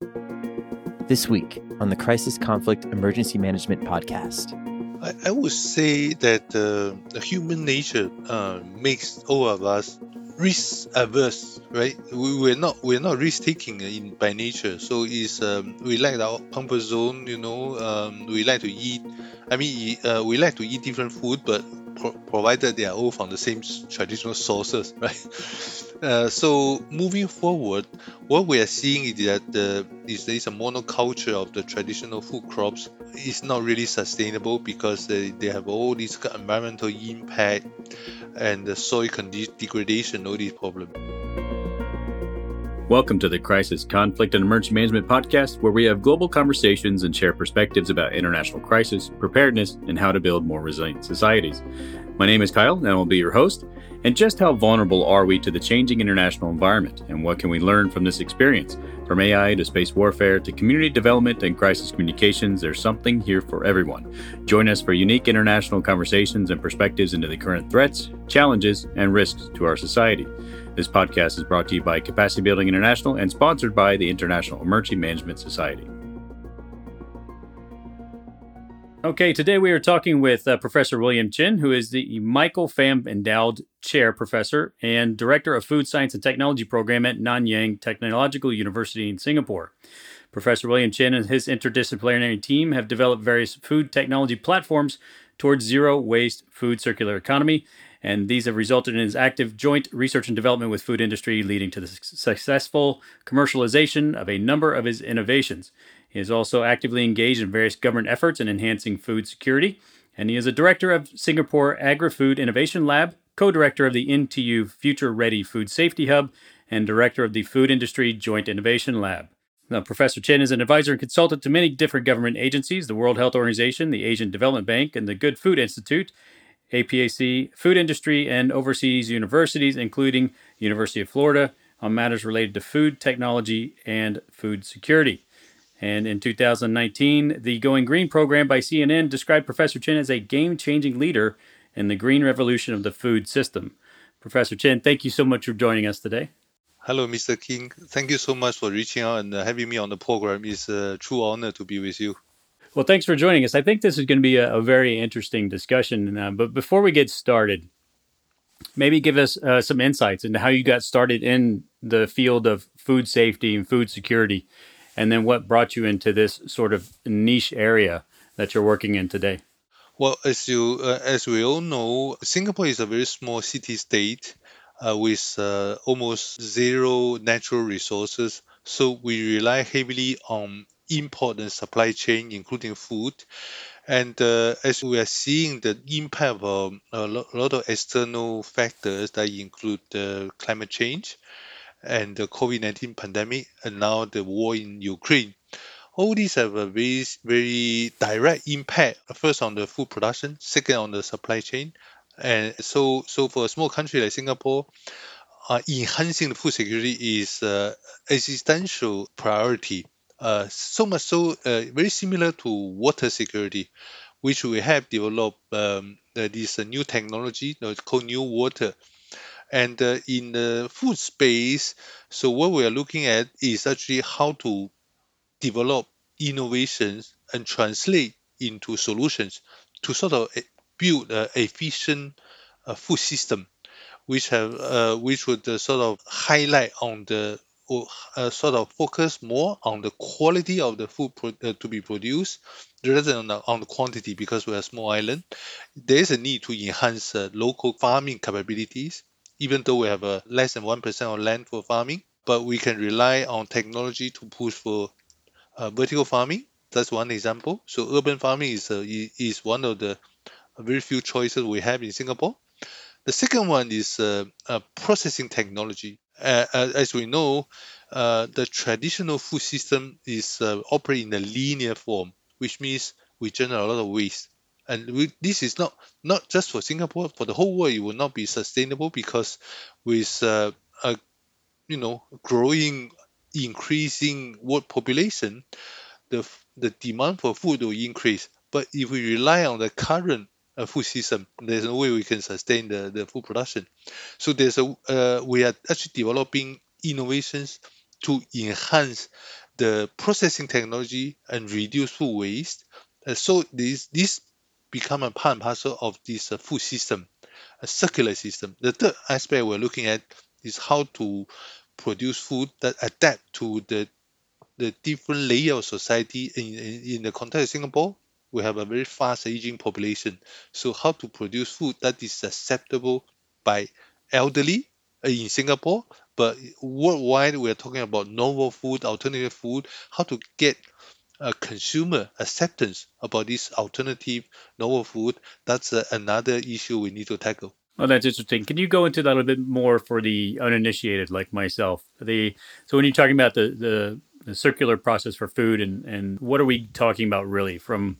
This week on the Crisis Conflict Emergency Management Podcast. I, I would say that uh, the human nature uh, makes all of us risk averse, right? We, we're not we're not risk taking in by nature. So it's um, we like our comfort zone, you know. Um, we like to eat. I mean, uh, we like to eat different food, but pro- provided they are all from the same traditional sources, right? Uh, so moving forward, what we are seeing is that uh, is there is a monoculture of the traditional food crops. It's not really sustainable because they, they have all these environmental impact and the soil degradation, all these problems. Welcome to the Crisis, Conflict, and Emergency Management podcast, where we have global conversations and share perspectives about international crisis, preparedness, and how to build more resilient societies. My name is Kyle, and I will be your host. And just how vulnerable are we to the changing international environment, and what can we learn from this experience? From AI to space warfare to community development and crisis communications, there's something here for everyone. Join us for unique international conversations and perspectives into the current threats, challenges, and risks to our society. This podcast is brought to you by Capacity Building International and sponsored by the International Emergency Management Society. Okay, today we are talking with uh, Professor William Chen, who is the Michael Fam Endowed Chair Professor and Director of Food Science and Technology Program at Nanyang Technological University in Singapore. Professor William Chen and his interdisciplinary team have developed various food technology platforms towards zero waste food circular economy, and these have resulted in his active joint research and development with food industry, leading to the successful commercialization of a number of his innovations. He is also actively engaged in various government efforts in enhancing food security, and he is a director of Singapore Agri Food Innovation Lab, co director of the NTU Future Ready Food Safety Hub, and director of the Food Industry Joint Innovation Lab. Now, Professor Chen is an advisor and consultant to many different government agencies the World Health Organization, the Asian Development Bank, and the Good Food Institute, APAC, food industry, and overseas universities, including University of Florida, on matters related to food technology and food security. And in 2019, the Going Green program by CNN described Professor Chen as a game changing leader in the green revolution of the food system. Professor Chen, thank you so much for joining us today. Hello, Mr. King. Thank you so much for reaching out and having me on the program. It's a true honor to be with you. Well, thanks for joining us. I think this is going to be a, a very interesting discussion. Uh, but before we get started, maybe give us uh, some insights into how you got started in the field of food safety and food security and then what brought you into this sort of niche area that you're working in today? Well, as you uh, as we all know, Singapore is a very small city state uh, with uh, almost zero natural resources, so we rely heavily on import and supply chain, including food. And uh, as we are seeing the impact of a lot of external factors that include uh, climate change, and the COVID-19 pandemic and now the war in Ukraine. All these have a very, very direct impact, first on the food production, second on the supply chain. And so, so for a small country like Singapore, uh, enhancing the food security is uh, existential priority. Uh, so much so, uh, very similar to water security, which we have developed um, this new technology called New Water, and uh, in the food space, so what we are looking at is actually how to develop innovations and translate into solutions to sort of eh, build an efficient uh, food system, which have uh, which would uh, sort of highlight on the or uh, sort of focus more on the quality of the food pro- uh, to be produced rather than on the, on the quantity because we're a small island. There is a need to enhance uh, local farming capabilities even though we have a less than 1% of land for farming, but we can rely on technology to push for uh, vertical farming. That's one example. So urban farming is, uh, is one of the very few choices we have in Singapore. The second one is uh, uh, processing technology. As we know, uh, the traditional food system is uh, operating in a linear form, which means we generate a lot of waste and we, this is not not just for Singapore for the whole world it will not be sustainable because with uh, a you know growing increasing world population the the demand for food will increase but if we rely on the current uh, food system there's no way we can sustain the, the food production so there's a uh, we are actually developing innovations to enhance the processing technology and reduce food waste. Uh, so this this become a part and parcel of this uh, food system, a circular system. The third aspect we're looking at is how to produce food that adapt to the the different layer of society in, in, in the context of Singapore. We have a very fast aging population. So how to produce food that is acceptable by elderly uh, in Singapore, but worldwide we are talking about novel food, alternative food, how to get a consumer acceptance about this alternative novel food. That's uh, another issue we need to tackle. Oh, that's interesting. Can you go into that a little bit more for the uninitiated like myself? The so when you're talking about the the, the circular process for food and and what are we talking about really from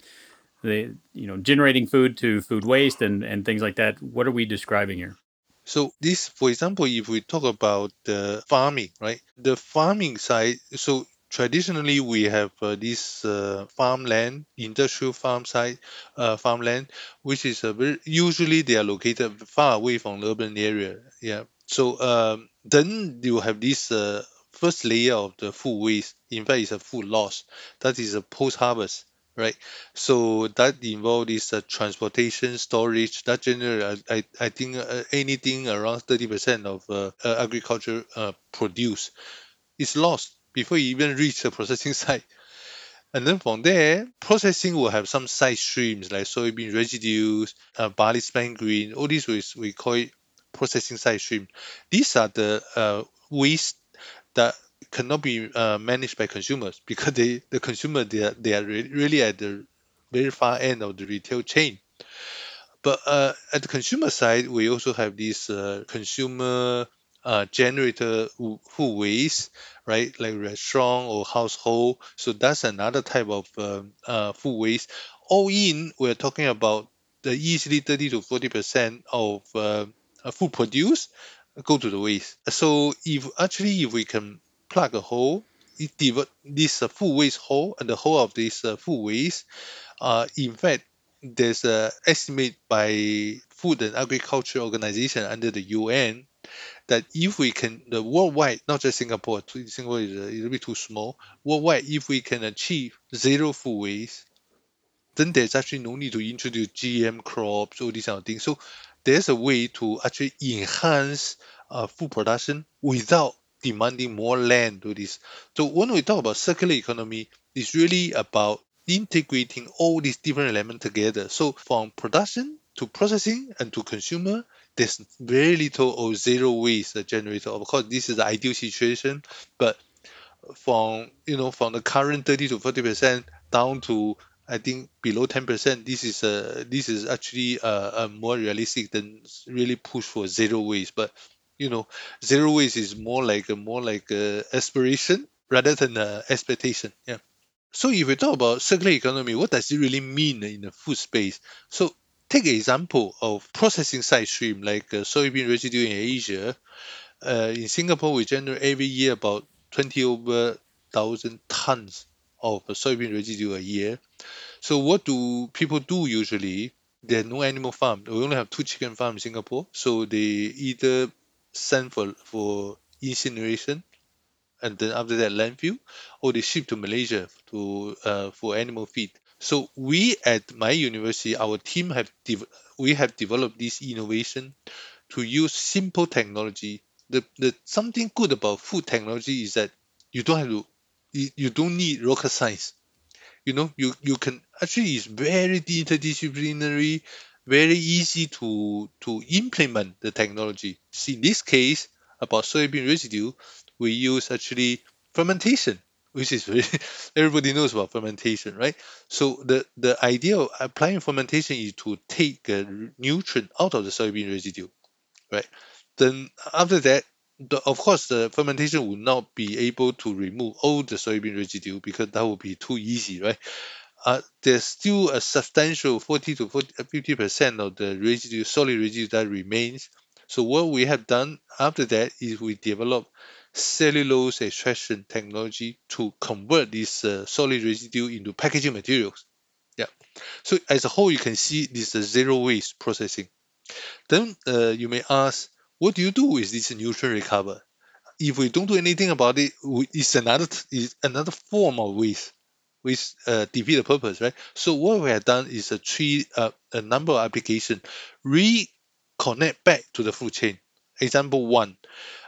the you know generating food to food waste and and things like that? What are we describing here? So this, for example, if we talk about the farming, right? The farming side, so traditionally we have uh, this uh, farmland, industrial farm side, uh, farmland, which is a very, usually they are located far away from the urban area. Yeah. So um, then you have this uh, first layer of the food waste. In fact, it's a food loss. That is a post-harvest right? So that involves this uh, transportation, storage. That generally, I, I think uh, anything around 30% of uh, uh, agriculture uh, produce is lost before you even reach the processing site. And then from there, processing will have some side streams like soybean residues, uh, barley grain. All these we, we call it processing side stream. These are the uh, waste that cannot be uh, managed by consumers because they the consumer they are, they are re- really at the very far end of the retail chain. But uh, at the consumer side, we also have this uh, consumer uh, generator food waste, right? Like restaurant or household. So that's another type of um, uh, food waste. All in, we're talking about the easily 30 to 40 percent of uh, food produce go to the waste. So if actually if we can plug a hole, divert this uh, food waste hole and the whole of this uh, food waste. Uh, in fact, there's a estimate by Food and Agriculture Organization under the UN that if we can, the worldwide, not just Singapore, Singapore is a little bit too small. Worldwide, if we can achieve zero food waste, then there's actually no need to introduce GM crops, all these kind of things. So there's a way to actually enhance uh, food production without demanding more land to this. So when we talk about circular economy, it's really about integrating all these different elements together. So from production to processing and to consumer, there's very little or zero waste generated. Of course, this is the ideal situation, but from you know from the current 30 to 40 percent down to I think below 10 percent, this is a this is actually a, a more realistic than really push for zero waste. But you know, zero waste is more like a more like a aspiration rather than a expectation. Yeah. So if we talk about circular economy, what does it really mean in the food space? So take an example of processing side stream like uh, soybean residue in Asia. Uh, in Singapore, we generate every year about 20 over thousand tons of soybean residue a year. So what do people do usually? There are no animal farm. We only have two chicken farms in Singapore. So they either send for for incineration, and then after that landfill, or they ship to Malaysia to uh, for animal feed. So we at my university, our team have we have developed this innovation to use simple technology. The the something good about food technology is that you don't have to you, you don't need rocket science. You know, you, you can actually it's very interdisciplinary very easy to to implement the technology. See, in this case, about soybean residue, we use actually fermentation, which is very everybody knows about fermentation, right? So the the idea of applying fermentation is to take a nutrient out of the soybean residue, right? Then after that, the, of course, the fermentation will not be able to remove all the soybean residue because that would be too easy, right? uh, there's still a substantial 40 to 50 percent of the residue, solid residue that remains. So what we have done after that is we develop cellulose extraction technology to convert this uh, solid residue into packaging materials. Yeah. So as a whole, you can see this uh, zero waste processing. Then uh, you may ask, what do you do with this nutrient recover? if we don't do anything about it, it's another it's another form of waste, which uh, defeat the purpose, right? So what we have done is a tree uh, a number of application reconnect back to the food chain. Example one,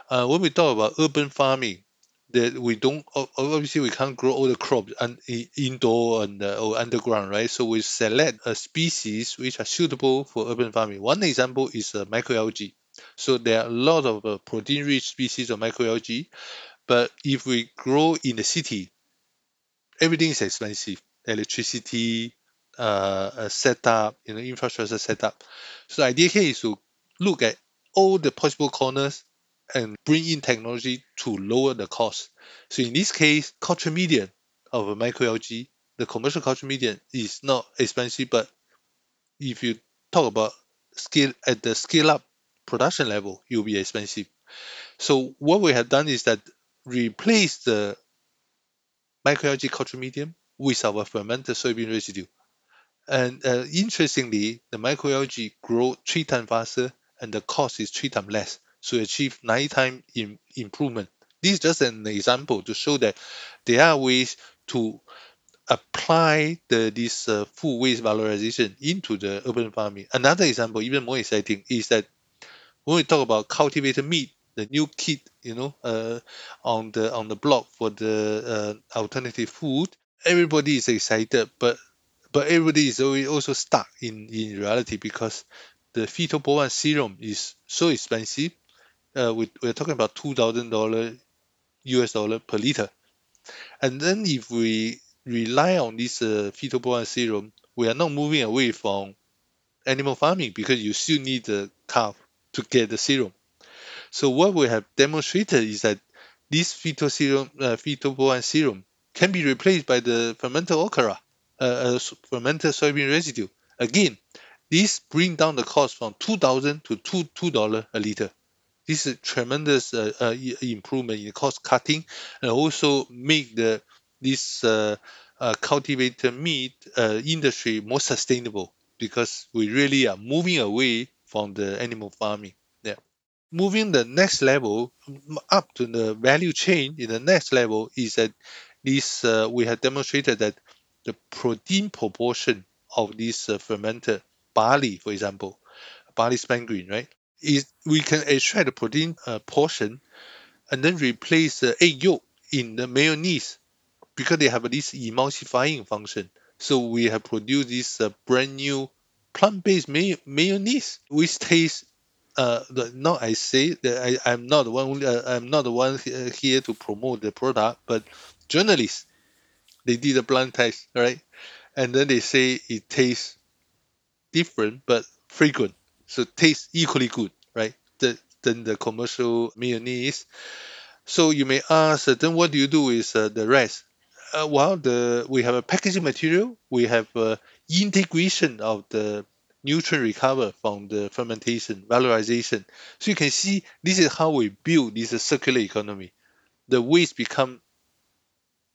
uh, when we talk about urban farming, that we don't obviously we can't grow all the crops and indoor and uh, or underground, right? So we select a species which are suitable for urban farming. One example is uh, microalgae. So there are a lot of uh, protein-rich species of microalgae, but if we grow in the city, everything is expensive. Electricity, uh, setup, you know, infrastructure setup. So the idea here is to look at all the possible corners and bring in technology to lower the cost. So in this case, culture medium of a microalgae, the commercial culture medium is not expensive, but if you talk about scale at the scale up production level, it will be expensive. So what we have done is that replace the microalgae culture medium with our fermented soybean residue. And uh, interestingly, the microalgae grow three times faster and the cost is three times less to achieve nine time in, improvement. This is just an example to show that there are ways to apply the this uh, food waste valorization into the urban farming. Another example, even more exciting, is that when we talk about cultivated meat, the new kit, you know, uh, on the on the block for the uh, alternative food, everybody is excited, but but everybody is also stuck in in reality because the bovine serum is so expensive uh, we, we're talking about two thousand dollar US dollar per liter. And then if we rely on this uh, fetal bovine serum, we are not moving away from animal farming because you still need the calf to get the serum. So what we have demonstrated is that this fetal serum, uh, fetal bovine serum, can be replaced by the fermented okara, uh, uh, fermented soybean residue. Again, this bring down the cost from two thousand to two two dollar a liter. This is tremendous uh, uh, improvement in cost cutting and also make the this uh, uh, cultivated meat uh, industry more sustainable because we really are moving away from the animal farming. Yeah. Moving the next level up to the value chain in the next level is that this uh, we have demonstrated that the protein proportion of this fermented barley, for example, barley spent grain, right, is we can extract the protein uh, portion and then replace the egg yolk in the mayonnaise because they have this emulsifying function. So we have produced this uh, brand new plant-based may- mayonnaise which tastes uh, the, not I say that I, I'm not the one uh, I'm not the one here to promote the product, but journalists they did a blind test, right? And then they say it tastes different but fragrant so tastes equally good, right? The, than the commercial mayonnaise. So you may ask, uh, then what do you do with uh, the rest? Uh, well, the we have a packaging material, we have uh, integration of the nutrient recover from the fermentation, valorization. So you can see this is how we build this circular economy. The waste become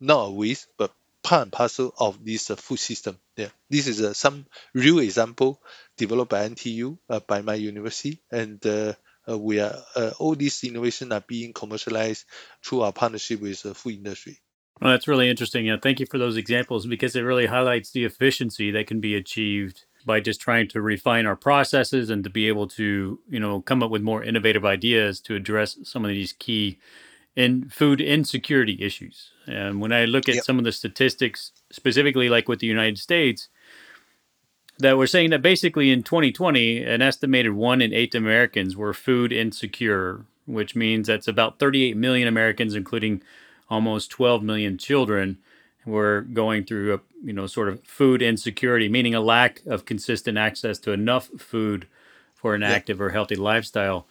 not a waste, but part and parcel of this uh, food system. Yeah, this is uh, some real example developed by NTU, uh, by my university, and uh, we are uh, all these innovations are being commercialized through our partnership with the food industry. Well, that's really interesting. Yeah, thank you for those examples because it really highlights the efficiency that can be achieved by just trying to refine our processes and to be able to, you know, come up with more innovative ideas to address some of these key in food insecurity issues. And when I look at yep. some of the statistics, specifically like with the United States, that we're saying that basically in 2020, an estimated one in eight Americans were food insecure, which means that's about 38 million Americans, including almost 12 million children, were going through a you know sort of food insecurity, meaning a lack of consistent access to enough food for an active or healthy lifestyle.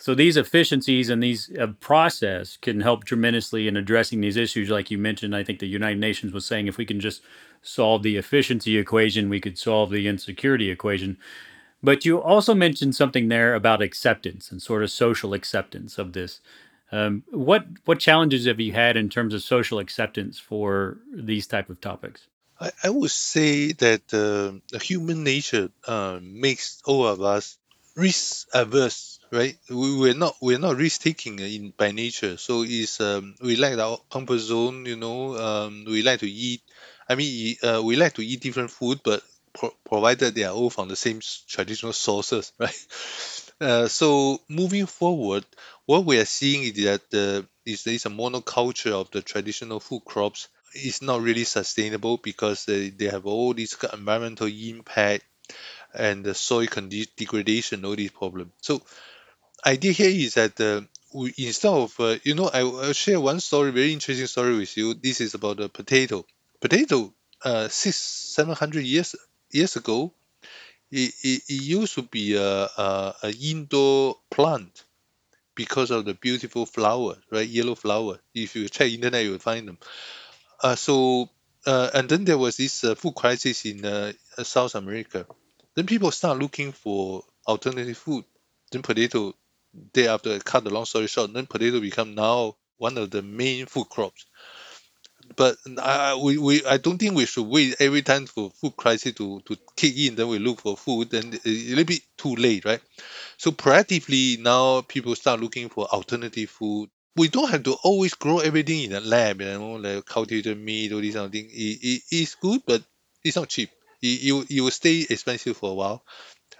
So these efficiencies and these uh, process can help tremendously in addressing these issues. Like you mentioned, I think the United Nations was saying if we can just solve the efficiency equation, we could solve the insecurity equation. But you also mentioned something there about acceptance and sort of social acceptance of this. Um, what what challenges have you had in terms of social acceptance for these type of topics? I, I would say that uh, human nature uh, makes all of us risk averse right? We, we're not we're not risk taking in by nature. So it's um, we like our comfort zone. You know, um, we like to eat. I mean, uh, we like to eat different food, but pro- provided they are all from the same traditional sources, right? Uh, so moving forward, what we are seeing is that uh, is there is a monoculture of the traditional food crops. It's not really sustainable because they, they have all these environmental impact and the soil degradation, all these problems. So idea here is that uh, we instead of uh, you know I, will share one story, very interesting story with you. This is about the potato. Potato, uh, six seven hundred years years ago, it, it, it used to be a, a, a indoor plant because of the beautiful flower, right? Yellow flower. If you check internet, you will find them. Uh, so uh, and then there was this uh, food crisis in uh, South America. Then people start looking for alternative food. Then potato, day after, cut the long story short, then potato become now one of the main food crops. But I, we, we, I don't think we should wait every time for food crisis to, to kick in, then we look for food, then a little bit too late, right? So proactively now people start looking for alternative food. We don't have to always grow everything in a lab, you know, like cultivated meat, all these kind of things. It, it, it's good, but it's not cheap It, it, it, will stay expensive for a while.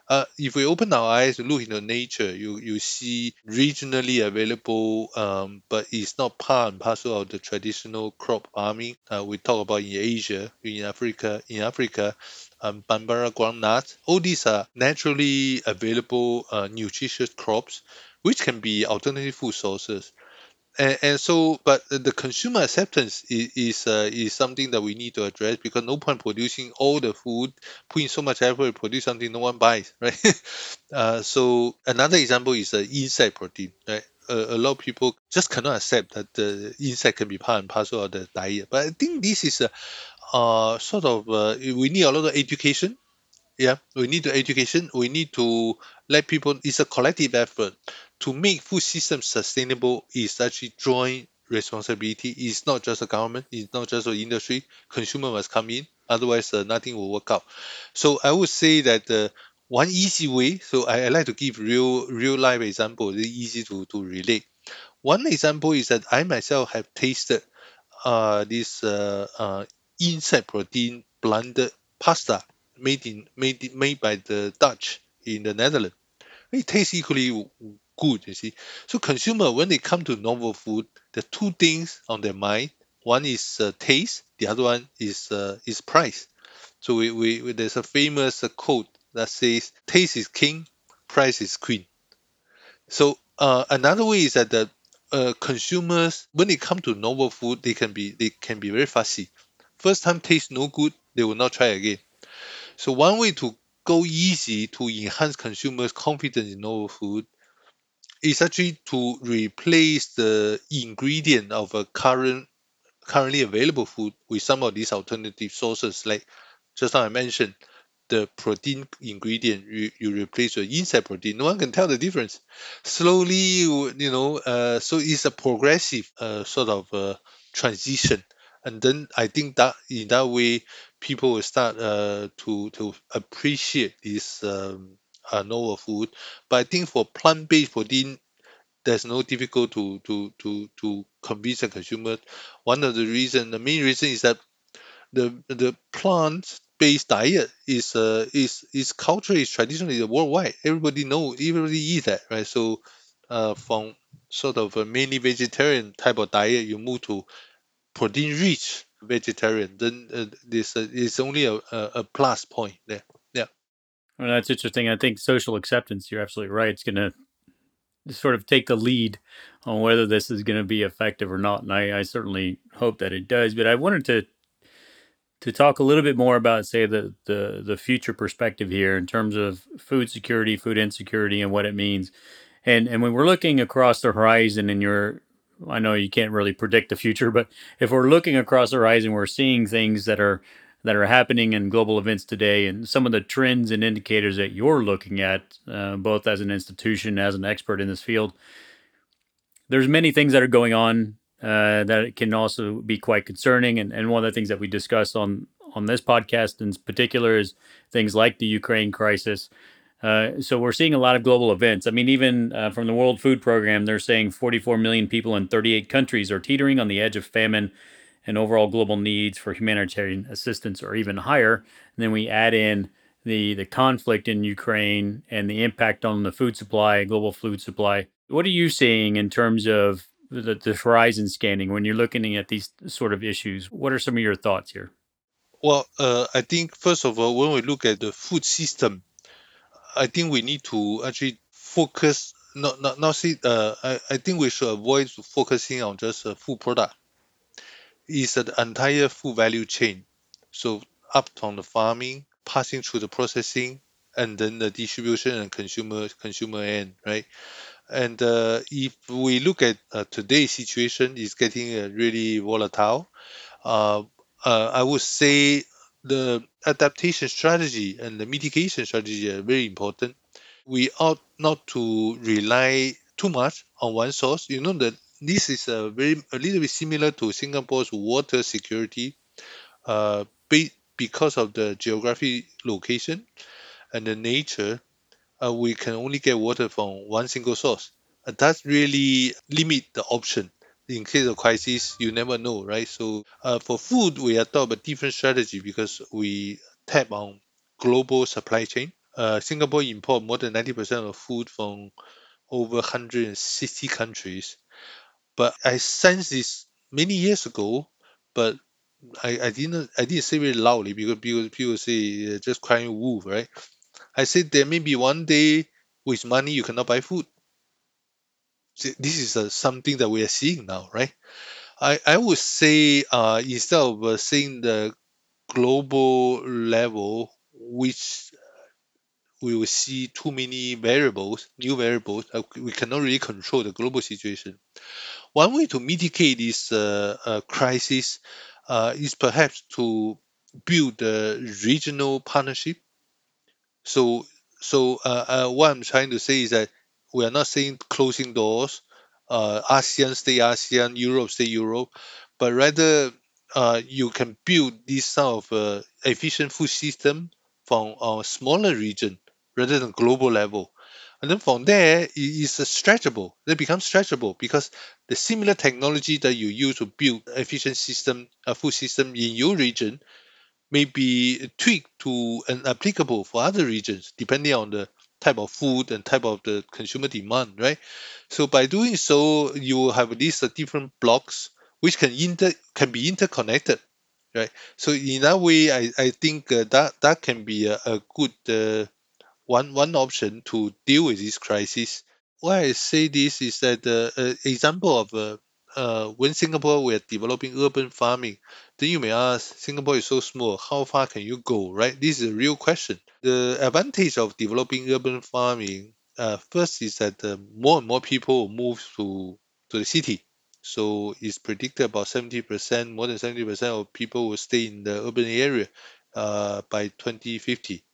Uh, if we open our eyes look into nature, you you see regionally available, um, but it's not part and parcel of the traditional crop farming. Uh, we talk about in Asia, in Africa, in Africa, um, Bambara groundnut. All these are naturally available uh, nutritious crops, which can be alternative food sources and, and so but the consumer acceptance is is, uh, is something that we need to address because no point producing all the food putting so much effort to produce something no one buys right? Uh, so another example is uh, insect protein right? A, a lot of people just cannot accept that the insect can be part and parcel of the diet. But i think this is a uh, sort of uh, we need a lot of education yeah we need the education. We need to let people it's a collective effort to make food systems sustainable is actually joint responsibility. It's not just the government it's not just the industry. Consumer must come in otherwise uh, nothing will work out. So i would say that uh, one easy way so I, I like to give real real life example it's easy to, to relate. One example is that i myself have tasted uh, this uh, uh, insect protein blended pasta made in made made by the Dutch in the Netherlands. It tastes equally good, you see. So consumer when they come to novel food, the two things on their mind. One is uh, taste, the other one is uh, is price. So we, we there's a famous uh, quote that says, "Taste is king, price is queen." So uh, another way is that the uh, consumers when they come to novel food, they can be they can be very fussy. First time taste no good, they will not try again. So one way to go easy to enhance consumers' confidence in novel food is actually to replace the ingredient of a current currently available food with some of these alternative sources. Like just now I mentioned, the protein ingredient you, you replace with insect protein. No one can tell the difference. Slowly, you, you know, uh, so it's a progressive uh, sort of uh, transition and then I think that in that way people will start uh, to to appreciate this um, uh, novel food. But I think for plant-based protein, there's no difficult to to to to convince the consumer. One of the reason, the main reason is that the the plant-based diet is uh is is culturally is traditionally worldwide. Everybody know, everybody eat that, right? So, uh, from sort of a mainly vegetarian type of diet, you move to protein rich vegetarian, then uh, this uh, is only a, a, plus point there. Yeah. Well, that's interesting. I think social acceptance. You're absolutely right. It's going to sort of take the lead on whether this is going to be effective or not, and I, I certainly hope that it does. But I wanted to to talk a little bit more about, say, the the the future perspective here in terms of food security, food insecurity, and what it means. And and when we're looking across the horizon, and you're I know you can't really predict the future, but if we're looking across the horizon, we're seeing things that are that are happening in global events today, and some of the trends and indicators that you're looking at, uh, both as an institution as an expert in this field. There's many things that are going on uh, that can also be quite concerning, and, and one of the things that we discussed on on this podcast in particular is things like the Ukraine crisis. Uh, so we're seeing a lot of global events. I mean, even uh, from the World Food Program, they're saying 44 million people in 38 countries are teetering on the edge of famine, and overall global needs for humanitarian assistance are even higher. And then we add in the the conflict in Ukraine and the impact on the food supply, global food supply. What are you seeing in terms of the, the horizon scanning when you're looking at these sort of issues? What are some of your thoughts here? Well, uh, I think first of all, when we look at the food system, I think we need to actually focus. Not not not see. Uh, I I think we should avoid focusing on just a food product. It's an entire food value chain. So up from the farming, passing through the processing, and then the distribution and consumer consumer end, right? And uh, if we look at uh, today's situation, is getting uh, really volatile. Uh, uh, I would say the adaptation strategy and the mitigation strategy are very important. We ought not to rely too much on one source. You know that this is a very a little bit similar to Singapore's water security, uh, because of the geographic location and the nature. Uh, we can only get water from one single source. That really limit the option in case of crisis, you never know, right? So uh, for food, we adopt a different strategy because we tap on global supply chain. Uh, Singapore import more than 90% of food from over 160 countries. But I sensed this many years ago, but I, I didn't I didn't say very loudly because people people say uh, just crying wolf, right? I said there may be one day with money you cannot buy food this is uh, something that we are seeing now, right? I, I would say uh, instead of uh, saying the global level, which we will see too many variables, new variables, uh, we cannot really control the global situation. One way to mitigate this uh, uh, crisis is perhaps to build a regional partnership. So, so what I'm trying to say is that we are not saying closing doors, uh, ASEAN stay ASEAN, Europe stay Europe, but rather uh, you can build this sort of uh, efficient food system from a smaller region rather than global level. And then from there, it is stretchable. It becomes stretchable because the similar technology that you use to build efficient system, a food system in your region, may be tweaked to and applicable for other regions depending on the type of food and type of the consumer demand, right? So by doing so, you have these uh, different blocks which can inter can be interconnected, right? So in that way, I, I think uh, that that can be a, a good uh, one one option to deal with this crisis. Why I say this is that the uh, example of uh, when Singapore we are developing urban farming, then you may ask, Singapore is so small, how far can you go, right? This is a real question. The advantage of developing urban farming, uh, first is that uh, more and more people move to, to the city. So it's predicted about 70%, more than 70% of people will stay in the urban area uh, by 2050.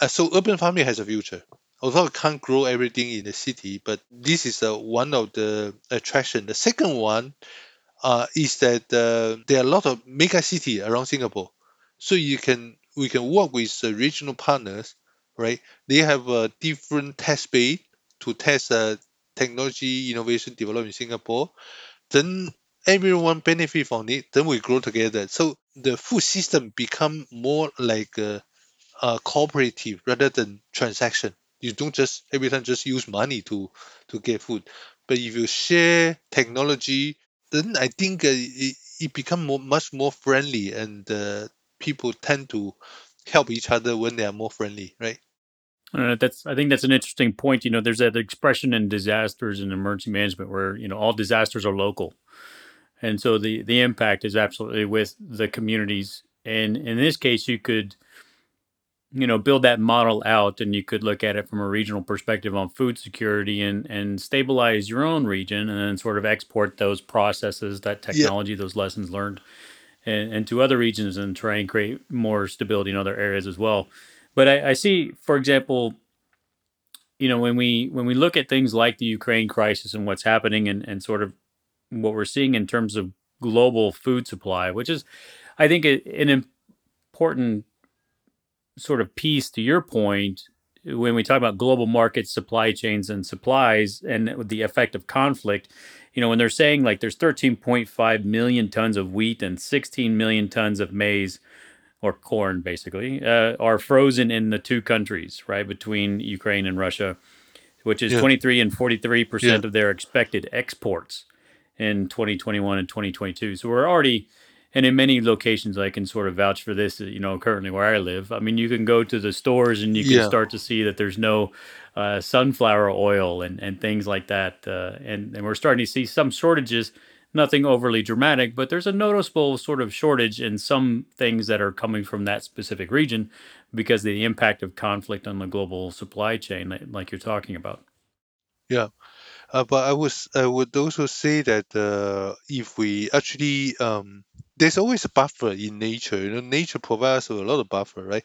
Uh, so urban farming has a future although I can't grow everything in the city, but this is uh, one of the attraction. The second one uh, is that uh, there are a lot of mega city around Singapore, so you can we can work with uh, regional partners, right? They have a different test bed to test uh, technology innovation development in Singapore. Then everyone benefit from it. Then we grow together. So the food system become more like a, a cooperative rather than transaction you don't just every time just use money to to get food but if you share technology then i think uh, it, it become more, much more friendly and uh, people tend to help each other when they are more friendly right uh, that's I think that's an interesting point. You know, there's that expression in disasters and emergency management where you know all disasters are local, and so the the impact is absolutely with the communities. And in this case, you could you know build that model out and you could look at it from a regional perspective on food security and and stabilize your own region and then sort of export those processes that technology yeah. those lessons learned and, and to other regions and try and create more stability in other areas as well but I, I see for example you know when we when we look at things like the ukraine crisis and what's happening and, and sort of what we're seeing in terms of global food supply which is i think an important sort of piece to your point when we talk about global markets, supply chains, and supplies, and the effect of conflict, you know, when they're saying like there's 13.5 million tons of wheat and 16 million tons of maize or corn, basically, uh, are frozen in the two countries, right, between Ukraine and Russia, which is yeah. 23 and 43 percent yeah. of their expected exports in 2021 and 2022. So we're already and in many locations i can sort of vouch for this you know currently where i live. I mean you can go to the stores and you can yeah. start to see that there's no uh, sunflower oil and, and things like that uh, and, and we're starting to see some shortages. Nothing overly dramatic but there's a noticeable sort of shortage in some things that are coming from that specific region because of the impact of conflict on the global supply chain like you're talking about. Yeah. Uh, but I was I would also say that uh, if we actually um, there's always a buffer in nature. You know, nature provides a lot of buffer, right?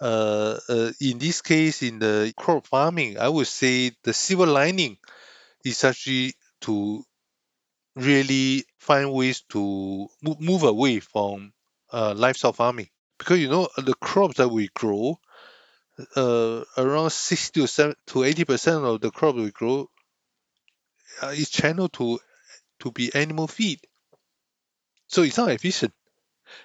Uh, uh, in this case, in the crop farming, I would say the silver lining is actually to really find ways to move away from uh, livestock farming because you know the crops that we grow, uh, around sixty to 70 to eighty percent of the crop we grow uh, is channeled to to be animal feed. So it's not efficient.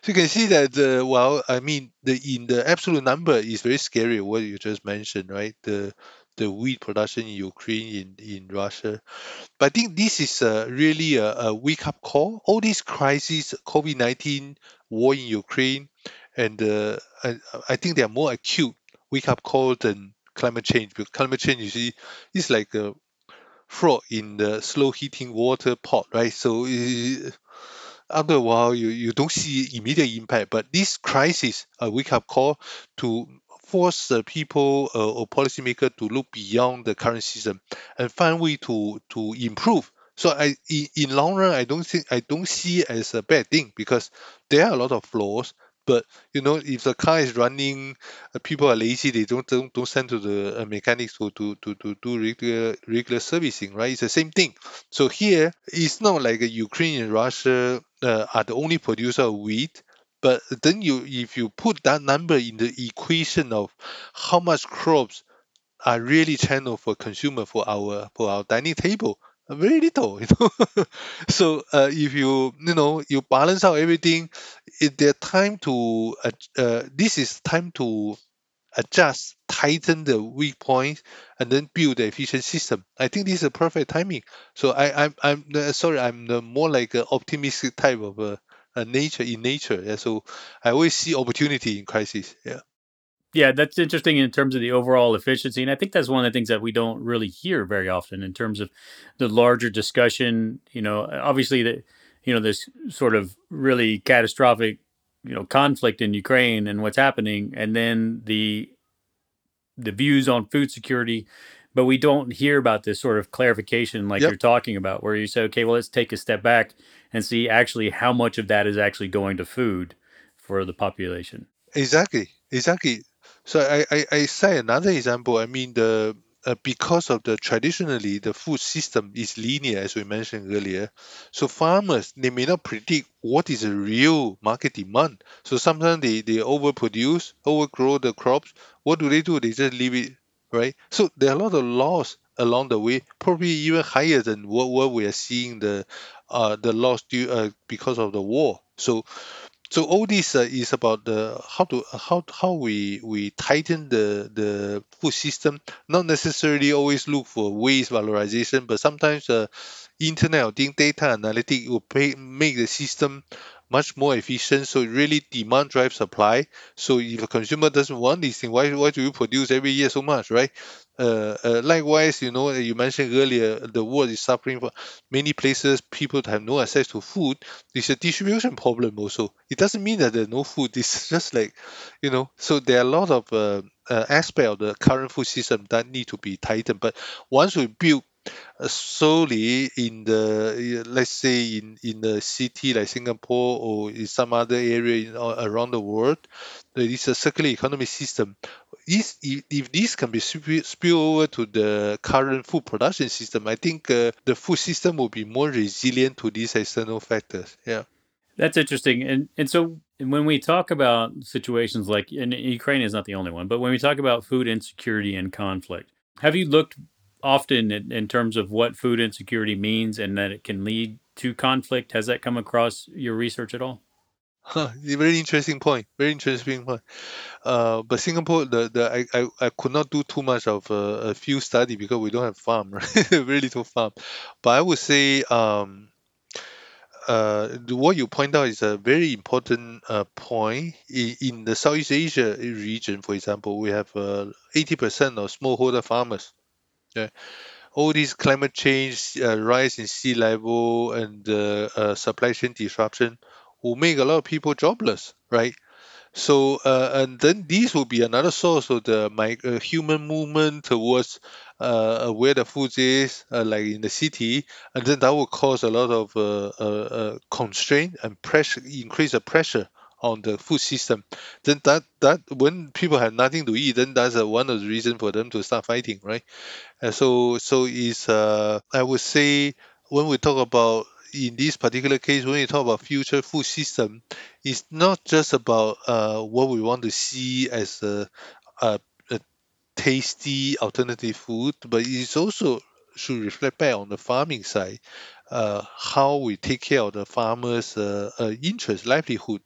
So you can see that, uh, well, I mean, the in the absolute number is very scary. What you just mentioned, right? The the wheat production in Ukraine, in, in Russia. But I think this is uh, really a, a wake up call. All these crises, COVID 19, war in Ukraine, and uh, I, I think they are more acute wake up call than climate change. Because climate change, you see, is like a frog in the slow heating water pot, right? So it, after a while, you, you don't see immediate impact. But this crisis, a wake up call to force the people uh, or policymakers to look beyond the current system and find way to to improve. So I in, in long run, I don't think I don't see as a bad thing because there are a lot of flaws. But you know, if the car is running, uh, people are lazy. They don't don't, don't send to the uh, mechanics to, to, to, to do regular regular servicing, right? It's the same thing. So here, it's not like Ukraine and Russia uh, are the only producer of wheat. But then you, if you put that number in the equation of how much crops are really channeled for consumer for our for our dining table, very little, you know. so uh, if you you know you balance out everything, it there time to uh, uh, this is time to adjust, tighten the weak points, and then build the efficient system. I think this is a perfect timing. So I I'm I'm uh, sorry I'm the more like an optimistic type of a nature in nature. Yeah. So I always see opportunity in crisis. Yeah. Yeah, that's interesting in terms of the overall efficiency. And I think that's one of the things that we don't really hear very often in terms of the larger discussion. You know, obviously, the, you know, this sort of really catastrophic, you know, conflict in Ukraine and what's happening, and then the the views on food security. But we don't hear about this sort of clarification like yep. you're talking about, where you say, okay, well, let's take a step back and see actually how much of that is actually going to food for the population. Exactly, exactly. So I, I, I say another example. I mean the uh, because of the traditionally the food system is linear as we mentioned earlier. So farmers they may not predict what is a real market demand. So sometimes they, they overproduce overgrow the crops. What do they do? They just leave it right? So there are a lot of loss along the way probably even higher than what, what we are seeing the uh, the loss due uh, because of the war. So so all this uh, is about the how to how how we we tighten the the food system. Not necessarily always look for waste valorization, but sometimes uh, Internet of Things data analytics will pay, make the system much more efficient. So really demand drive supply. So if a consumer doesn't want this thing, why why do you produce every year so much, right? Uh, uh, likewise, you know, you mentioned earlier, the world is suffering for many places. People have no access to food. It's a distribution problem also. It doesn't mean that there's no food. It's just like, you know, so there are a lot of uh, uh, aspect of the current food system that need to be tightened. But once we build Uh, solely in the uh, let's say in in a city like Singapore or in some other area in, uh, around the world, there is a circular economy system. If, if this can be spill over to the current food production system, I think uh, the food system will be more resilient to these external factors. Yeah. That's interesting. And and so when we talk about situations like and Ukraine is not the only one, but when we talk about food insecurity and conflict, have you looked often in, in terms of what food insecurity means and that it can lead to conflict? Has that come across your research at all? Huh, very interesting point. Very interesting point. Uh, but Singapore, the, the I, I, I could not do too much of a, a field study because we don't have farm, right? very little farm. But I would say um, uh, what you point out is a very important uh, point. In, in the Southeast Asia region, for example, we have uh, 80% of smallholder farmers. Yeah. All these climate change, uh, rise in sea level, and uh, uh, supply chain disruption will make a lot of people jobless, right? So, uh, and then these will be another source of the my, uh, human movement towards uh, where the food is, like in the city, and then that will cause a lot of constraint and pressure, increase the pressure on the food system. Then that that when people have nothing to eat, then that's one of the reasons for them to start fighting, right? And so so is uh, I would say when we talk about in this particular case, when you talk about future food system, it's not just about uh, what we want to see as a, a, a tasty alternative food, but it's also should reflect back on the farming side, uh, how we take care of the farmers' uh, uh, interest, livelihood.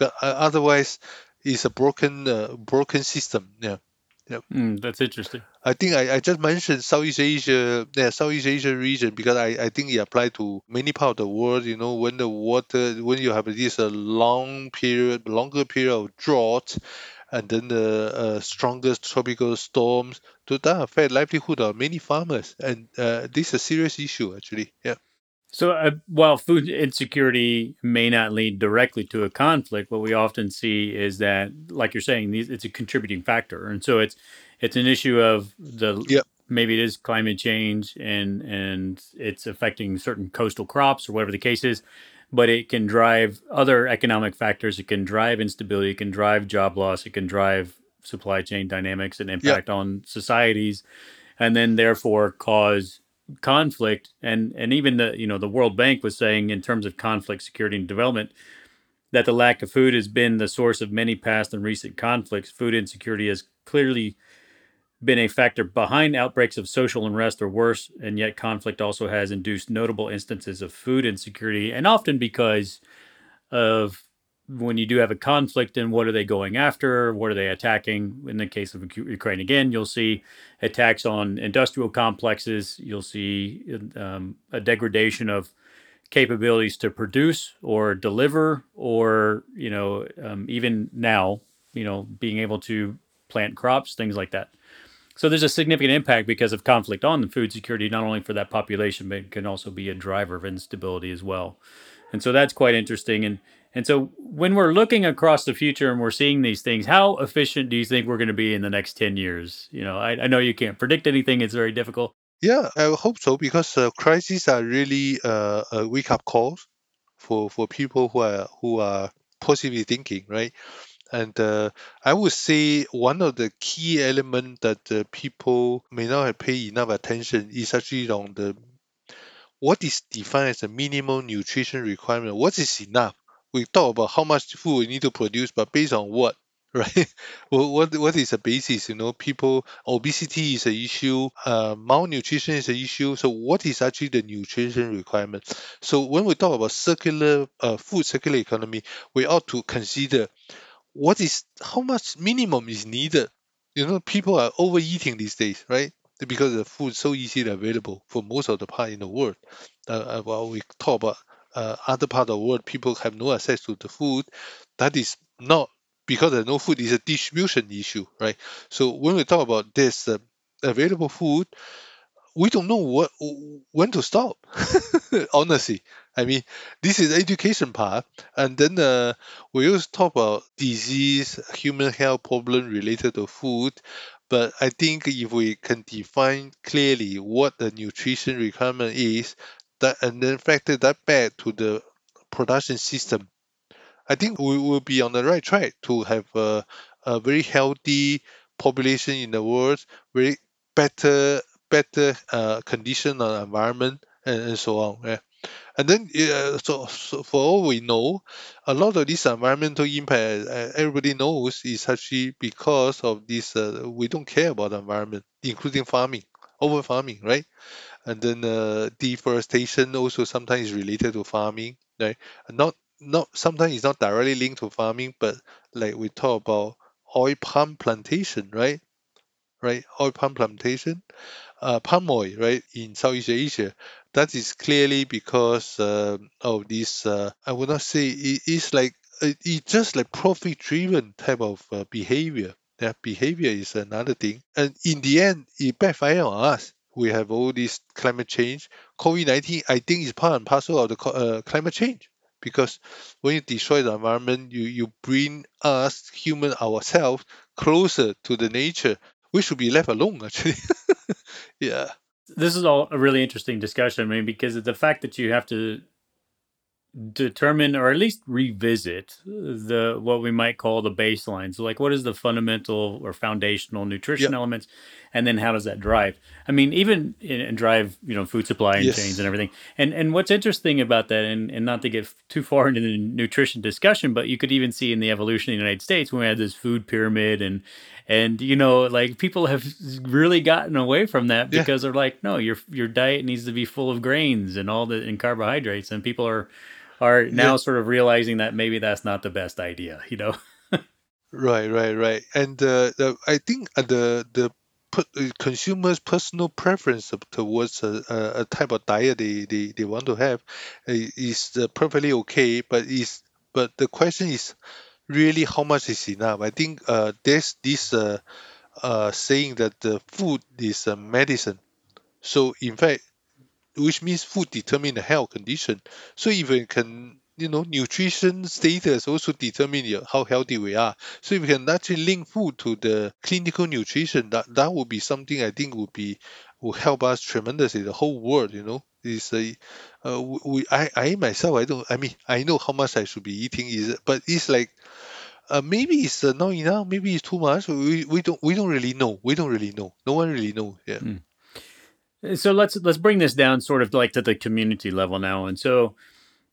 Uh, otherwise, it's a broken uh, broken system. Yeah. Yep. Mm, that's interesting. I think I, I just mentioned Southeast Asia, yeah, Southeast Asia region because I, I think it applies to many part of the world. You know, when the water, when you have this a uh, long period, longer period of drought, and then the uh, strongest tropical storms, to that affect livelihood of many farmers, and uh, this is a serious issue actually. Yeah. So, uh, while food insecurity may not lead directly to a conflict, what we often see is that, like you're saying, it's a contributing factor, and so it's it's an issue of the yep. maybe it is climate change and and it's affecting certain coastal crops or whatever the case is, but it can drive other economic factors. It can drive instability. It can drive job loss. It can drive supply chain dynamics and impact yep. on societies, and then therefore cause conflict and and even the you know the World Bank was saying in terms of conflict security and development that the lack of food has been the source of many past and recent conflicts. Food insecurity has clearly been a factor behind outbreaks of social unrest or worse and yet conflict also has induced notable instances of food insecurity and often because of when you do have a conflict and what are they going after? What are they attacking? In the case of ukraine again you'll see attacks on industrial complexes. You'll see um, a degradation of capabilities to produce or deliver or you know um, even now you know being able to plant crops things like that. So there's a significant impact because of conflict on the food security not only for that population but it can also be a driver of instability as well. And so that's quite interesting. And and so when we're looking across the future and we're seeing these things, how efficient do you think we're going to be in the next 10 years? You know, I, I know you can't predict anything, it's very difficult. Yeah, I hope so because uh, crises are really uh, a wake up call for, for people who are who are positively thinking, right? And uh, I would say one of the key elements that people may not have paid enough attention is actually on the what is defined as a minimal nutrition requirement. What is enough? We talk about how much food we need to produce, but based on what, right? well, what what is the basis? You know, people obesity is an issue, uh, malnutrition is an issue. So, what is actually the nutrition requirement? So, when we talk about circular uh, food circular economy, we ought to consider what is how much minimum is needed. You know, people are overeating these days, right? Because the food is so easily available for most of the part in the world. Uh, uh while we talk about uh, other part of the world people have no access to the food, that is not because there's no food is a distribution issue, right? So when we talk about this uh, available food, we don't know what when to stop. Honestly, I mean, this is education part, and then uh, we also talk about disease, human health problem related to food. But I think if we can define clearly what the nutrition requirement is, that and then factor that back to the production system, I think we will be on the right track to have a, a very healthy population in the world, very better better uh, condition on environment and, and so on. Yeah. And then, uh, so, so for all we know, a lot of this environmental impact, uh, everybody knows, is actually because of this. Uh, we don't care about the environment, including farming, over farming, right? And then uh, deforestation also sometimes related to farming, right? Not not sometimes it's not directly linked to farming, but like we talk about oil palm plantation, right? Right, oil palm plantation, uh, palm oil, right, in Southeast Asia. That is clearly because uh, of this. Uh, I would not say it is like it's just like profit-driven type of uh, behavior. That behavior is another thing, and in the end, it backfire on us. We have all this climate change. COVID nineteen, I think, is part and parcel of the uh, climate change because when you destroy the environment, you you bring us human ourselves closer to the nature. We should be left alone, actually. yeah this is all a really interesting discussion. I mean, because of the fact that you have to determine or at least revisit the what we might call the baselines like what is the fundamental or foundational nutrition yep. elements and then how does that drive i mean even in, and drive you know food supply and yes. chains and everything and and what's interesting about that and, and not to get too far into the nutrition discussion but you could even see in the evolution of the united states when we had this food pyramid and and you know like people have really gotten away from that because yeah. they're like no your your diet needs to be full of grains and all the and carbohydrates and people are are now yeah. sort of realizing that maybe that's not the best idea, you know. right, right, right. And uh, the, I think uh, the the uh, consumers' personal preference towards a, a, type of diet they, they, they want to have uh, is perfectly okay, but is but the question is really how much is enough. I think uh, there's this uh, uh, saying that the food is a medicine. So in fact, which means food determine the health condition. So we can, you know, nutrition status also determine how healthy we are. So if we can actually link food to the clinical nutrition, that that would be something I think would be will help us tremendously. The whole world, you know, is a uh, we I I myself I don't I mean I know how much I should be eating is but it's like. Uh, maybe it's uh, not enough. Maybe it's too much. We, we don't we don't really know. We don't really know. No one really know. Yeah. Mm. So let's let's bring this down sort of like to the community level now. And so,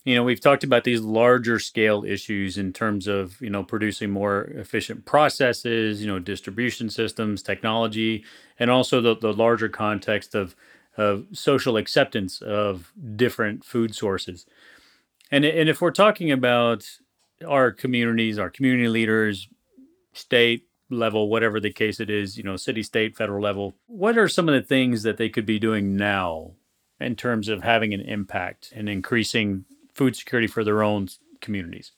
you know, we've talked about these larger scale issues in terms of, you know, producing more efficient processes, you know, distribution systems, technology, and also the, the larger context of of social acceptance of different food sources. And and if we're talking about our communities, our community leaders, state, level, whatever the case it is, you know, city, state, federal level, what are some of the things that they could be doing now in terms of having an impact and increasing food security for their own communities?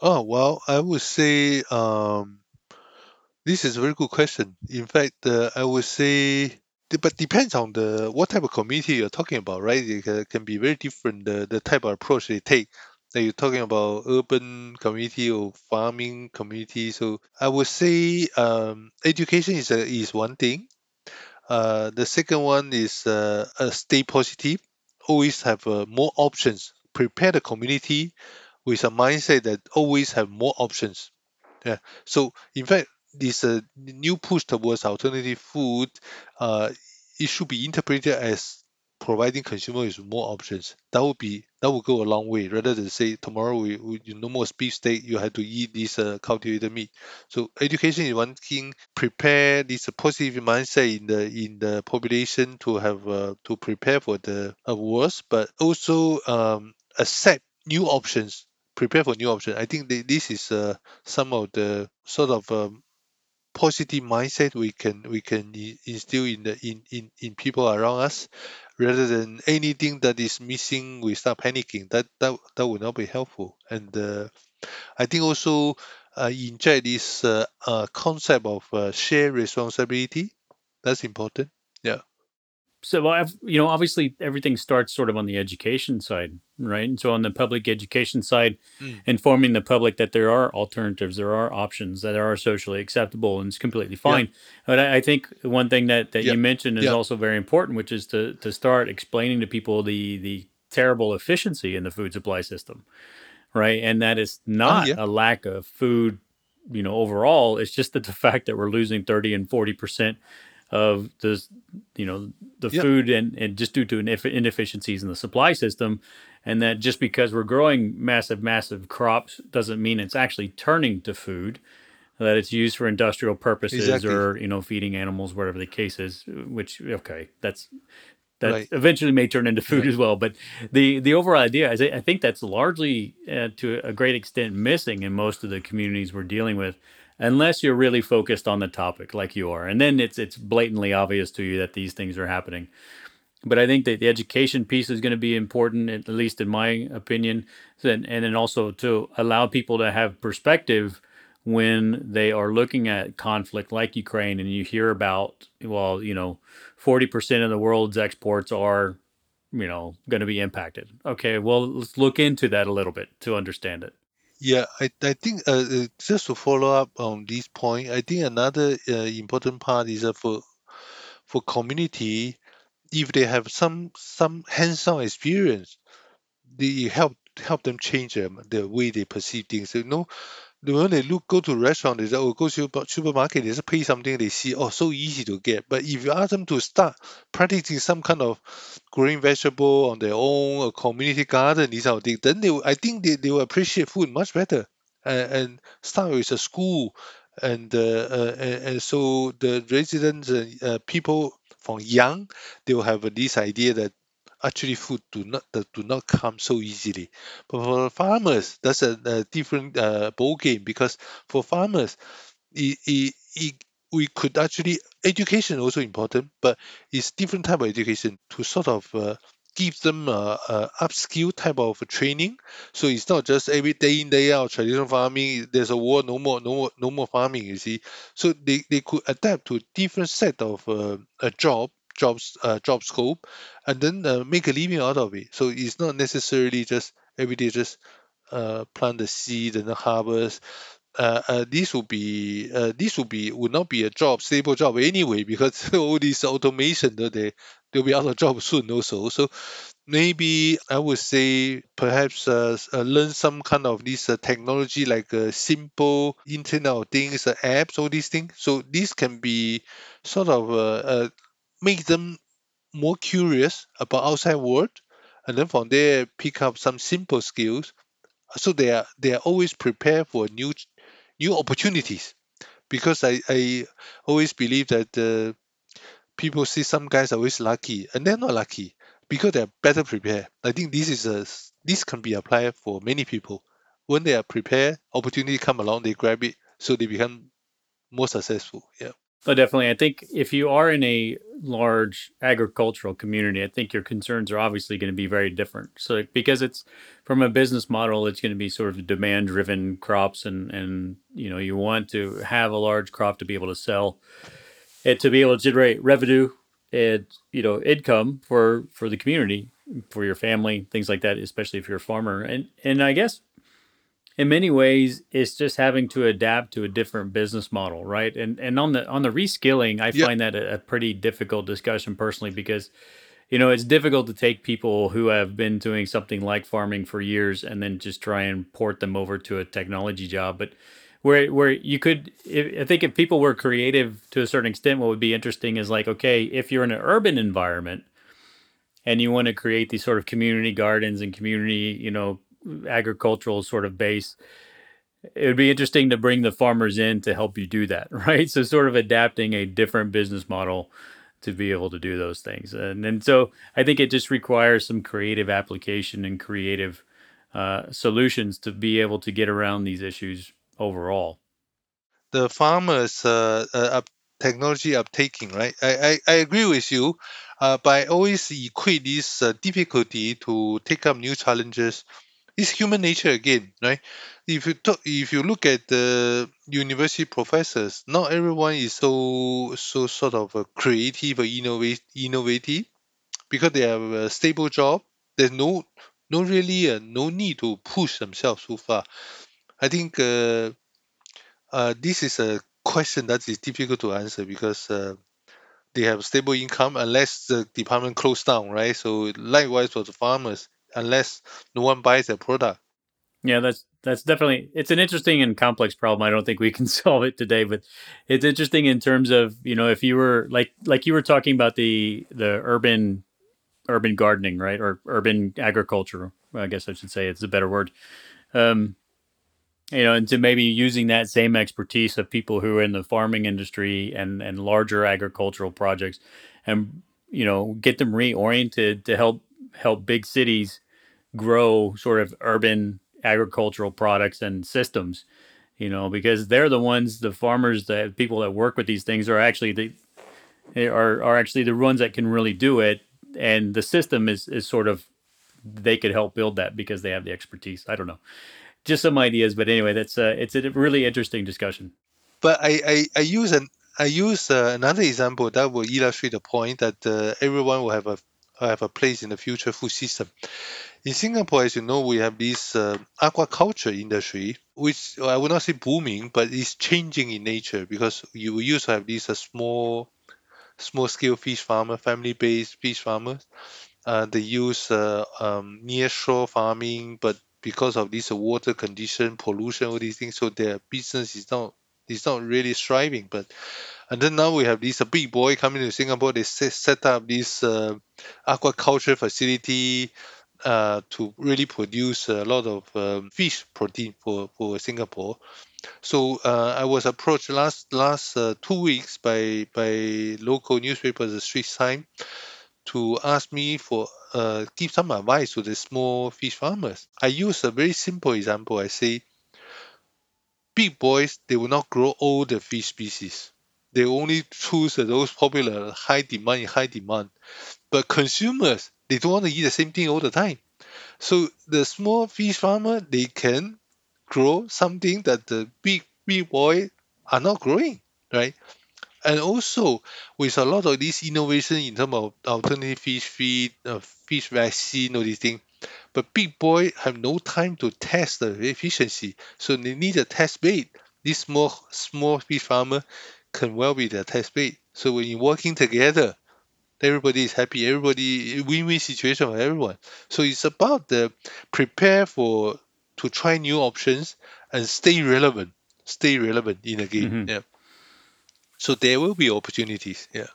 Oh, well, I would say um, this is a very good question. In fact, uh, I would say, but depends on the what type of community you're talking about, right? It can be very different, the, the type of approach they take that you're talking about urban community or farming community. So I would say um, education is a, is one thing. Uh, the second one is uh, uh, stay positive. Always have uh, more options. Prepare the community with a mindset that always have more options. Yeah. So in fact, this uh, new push towards alternative food, uh, it should be interpreted as providing consumers with more options. That would be that would go a long way rather than say tomorrow we, we you no more beef steak you have to eat this uh, cultivated meat. So education is one thing. Prepare this positive mindset in the in the population to have uh, to prepare for the uh, worst, but also um, accept new options. Prepare for new options. I think this is uh, some of the sort of um, positive mindset we can we can instill in the in, in, in people around us rather than anything that is missing we start panicking. That that, that would not be helpful. And uh, i think also uh, inject this uh, concept of uh, shared responsibility. That's important so well, you know obviously everything starts sort of on the education side right and so on the public education side mm. informing the public that there are alternatives there are options that are socially acceptable and it's completely fine yeah. but I, I, think one thing that, that yeah. you mentioned is yeah. also very important which is to to start explaining to people the the terrible efficiency in the food supply system right and that is oh, not oh, a lack of food you know overall it's just that the fact that we're losing 30 and 40 percent of the you know the Yep. food and, and just due to ineff- inefficiencies in the supply system and that just because we're growing massive massive crops doesn't mean it's actually turning to food that it's used for industrial purposes Exactly. or you know feeding animals whatever the case is which okay that's that Right. eventually may turn into food Right. as well but the the overall idea is I I think that's largely uh, to a great extent missing in most of the communities we're dealing with unless you're really focused on the topic like you are and then it's it's blatantly obvious to you that these things are happening but I think that the education piece is going to be important, at least in my opinion, and, and then also to allow people to have perspective when they are looking at conflict like Ukraine and you hear about, well, you know, 40% of the world's exports are, you know, going to be impacted. Okay, well, let's look into that a little bit to understand it. Yeah, I, I think uh, uh, just to follow up on this point, I think another uh, important part is for for community, if they have some some hands-on experience, they help help them change them, the way they perceive things. You know, when they look go to restaurant, they say, oh, go super, supermarket, they just pay something, they see, oh, so easy to get. But if you ask them to start practicing some kind of growing vegetable on their own, a community garden, these kind of things, then they, will- I think they, they will appreciate food much better. And, and start with a school, and uh, uh, and, and so the residents, and uh, people from young, they will have this idea that actually food do not do not come so easily. But for farmers, that's a, a different uh, ball game because for farmers, it, it, it, we could actually education also important, but it's different type of education to sort of uh, give them a, a upskill type of training. So it's not just every day in day out traditional farming. There's a war, no more, no more, no more farming. You see, so they, they could adapt to different set of uh, a job jobs uh, job scope and then uh, make a living out of it. So it's not necessarily just every day just uh, plant the seed and then harvest. Uh, uh, this would be uh, this would be would not be a job stable job anyway because all this automation that they they'll be out of job soon also. So maybe I would say perhaps uh, uh, learn some kind of this uh, technology like uh, simple Internet of Things apps, all these things. So this can be sort of make them more curious about outside world, and then from there pick up some simple skills. So they are they are always prepared for new new opportunities. Because I, I always believe that uh, people see some guys are always lucky, and they're not lucky because they're better prepared. I think this is a this can be applied for many people. When they are prepared, opportunity come along, they grab it, so they become more successful. Yeah. Oh, definitely. I think if you are in a large agricultural community, I think your concerns are obviously going to be very different. So, because it's from a business model, it's going to be sort of demand-driven crops, and and you know you want to have a large crop to be able to sell, it to be able to generate revenue and you know income for for the community, for your family, things like that. Especially if you're a farmer, and and I guess in many ways it's just having to adapt to a different business model right and and on the on the reskilling i Yeah. find that a, a pretty difficult discussion personally because you know it's difficult to take people who have been doing something like farming for years and then just try and port them over to a technology job but where where you could if, i think if people were creative to a certain extent what would be interesting is like okay if you're in an urban environment and you want to create these sort of community gardens and community you know agricultural sort of base it would be interesting to bring the farmers in to help you do that right so sort of adapting a different business model to be able to do those things and and so i think it just requires some creative application and creative uh, solutions to be able to get around these issues overall the farmers uh, uh, up technology uptaking, right? I, I, I agree with you, uh, but I always equate this uh, difficulty to take up new challenges. It's human nature again, right? If you talk, if you look at the university professors, not everyone is so so sort of uh, creative or innovate, innovative because they have a stable job. There's no no really uh, no need to push themselves so far. I think uh, uh, this is a question that is difficult to answer because uh, they have stable income unless the department closed down, right? So likewise for the farmers, unless no one buys their product. yeah that's that's definitely it's an interesting and complex problem. I don't think we can solve it today, but it's interesting in terms of you know if you were like like you were talking about the the urban urban gardening, right, or urban agriculture. I guess I should say it's a better word. Um, you know, and to maybe using that same expertise of people who are in the farming industry and and larger agricultural projects, and you know, get them reoriented to help help big cities grow sort of urban agricultural products and systems. You know, because they're the ones, the farmers, the people that work with these things are actually the are are actually the ones that can really do it, and the system is is sort of they could help build that because they have the expertise. I don't know just some ideas. But anyway, that's uh, it's a really interesting discussion. But I I, I use an I use uh, another example that will illustrate the point that uh, everyone will have a have a place in the future food system. In Singapore, as you know, we have this uh, aquaculture industry, which I would not say booming, but it's changing in nature because you used to have these uh, small, small scale fish farmer, family based fish farmers. Uh, they use uh, um, near shore farming, but because of this water condition, pollution, all these things. So their business is not is not really thriving. But and then now we have this a big boy coming to Singapore. They set, set up this uh, aquaculture facility uh, to really produce a lot of um, fish protein for, for Singapore. So uh, I was approached last last uh, two weeks by by local newspapers, the Straits Times, to ask me for uh, give some advice to the small fish farmers. I use a very simple example. I say, big boys they will not grow all the fish species. They only choose those popular, high demand, high demand. But consumers they don't want to eat the same thing all the time. So the small fish farmer they can grow something that the big big boy are not growing, right? and also with a lot of this innovation in terms of alternative fish feed, uh, fish vaccine, all these things. But big boy have no time to test the efficiency, so they need a test bed. This small small fish farmer can well be the test bed. So when you're working together, everybody is happy. Everybody win-win situation for everyone. So it's about the prepare for to try new options and stay relevant. Stay relevant in the game. Mm-hmm. Yeah. So there will be opportunities. Yeah, yeah.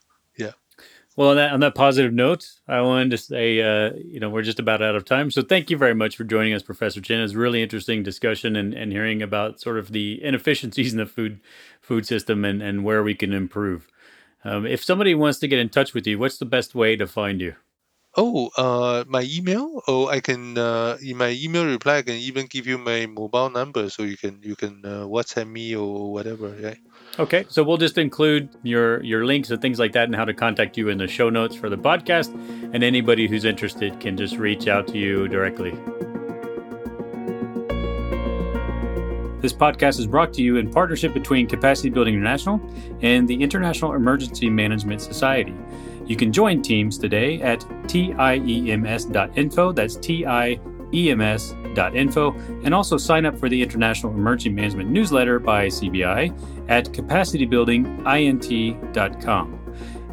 Well, on that, on that positive note, I wanted to say, uh, you know, we're just about out of time. So thank you very much for joining us, Professor Chen. It's a really interesting discussion and, and hearing about sort of the inefficiencies in the food food system and, and where we can improve. Um, if somebody wants to get in touch with you, what's the best way to find you? Oh, uh, my email. Oh, I can uh, in my email reply. I can even give you my mobile number, so you can you can uh, WhatsApp me or whatever. Right. Okay, so we'll just include your your links and things like that and how to contact you in the show notes for the podcast. And anybody who's interested can just reach out to you directly. This podcast is brought to you in partnership between Capacity Building International and the International Emergency Management Society. You can join TIEMS today at tiems.info. That's T I E capacitybuilding.info, and also sign up for the International Emergency Management newsletter by CBI at capacitybuildingint.com.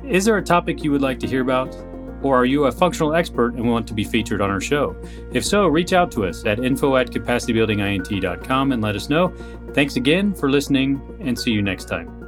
Is there a topic you would like to hear about? Or are you a functional expert and want to be featured on our show? If so, reach out to us at info at capacitybuildingint.com and let us know. Thanks again for listening, and see you next time.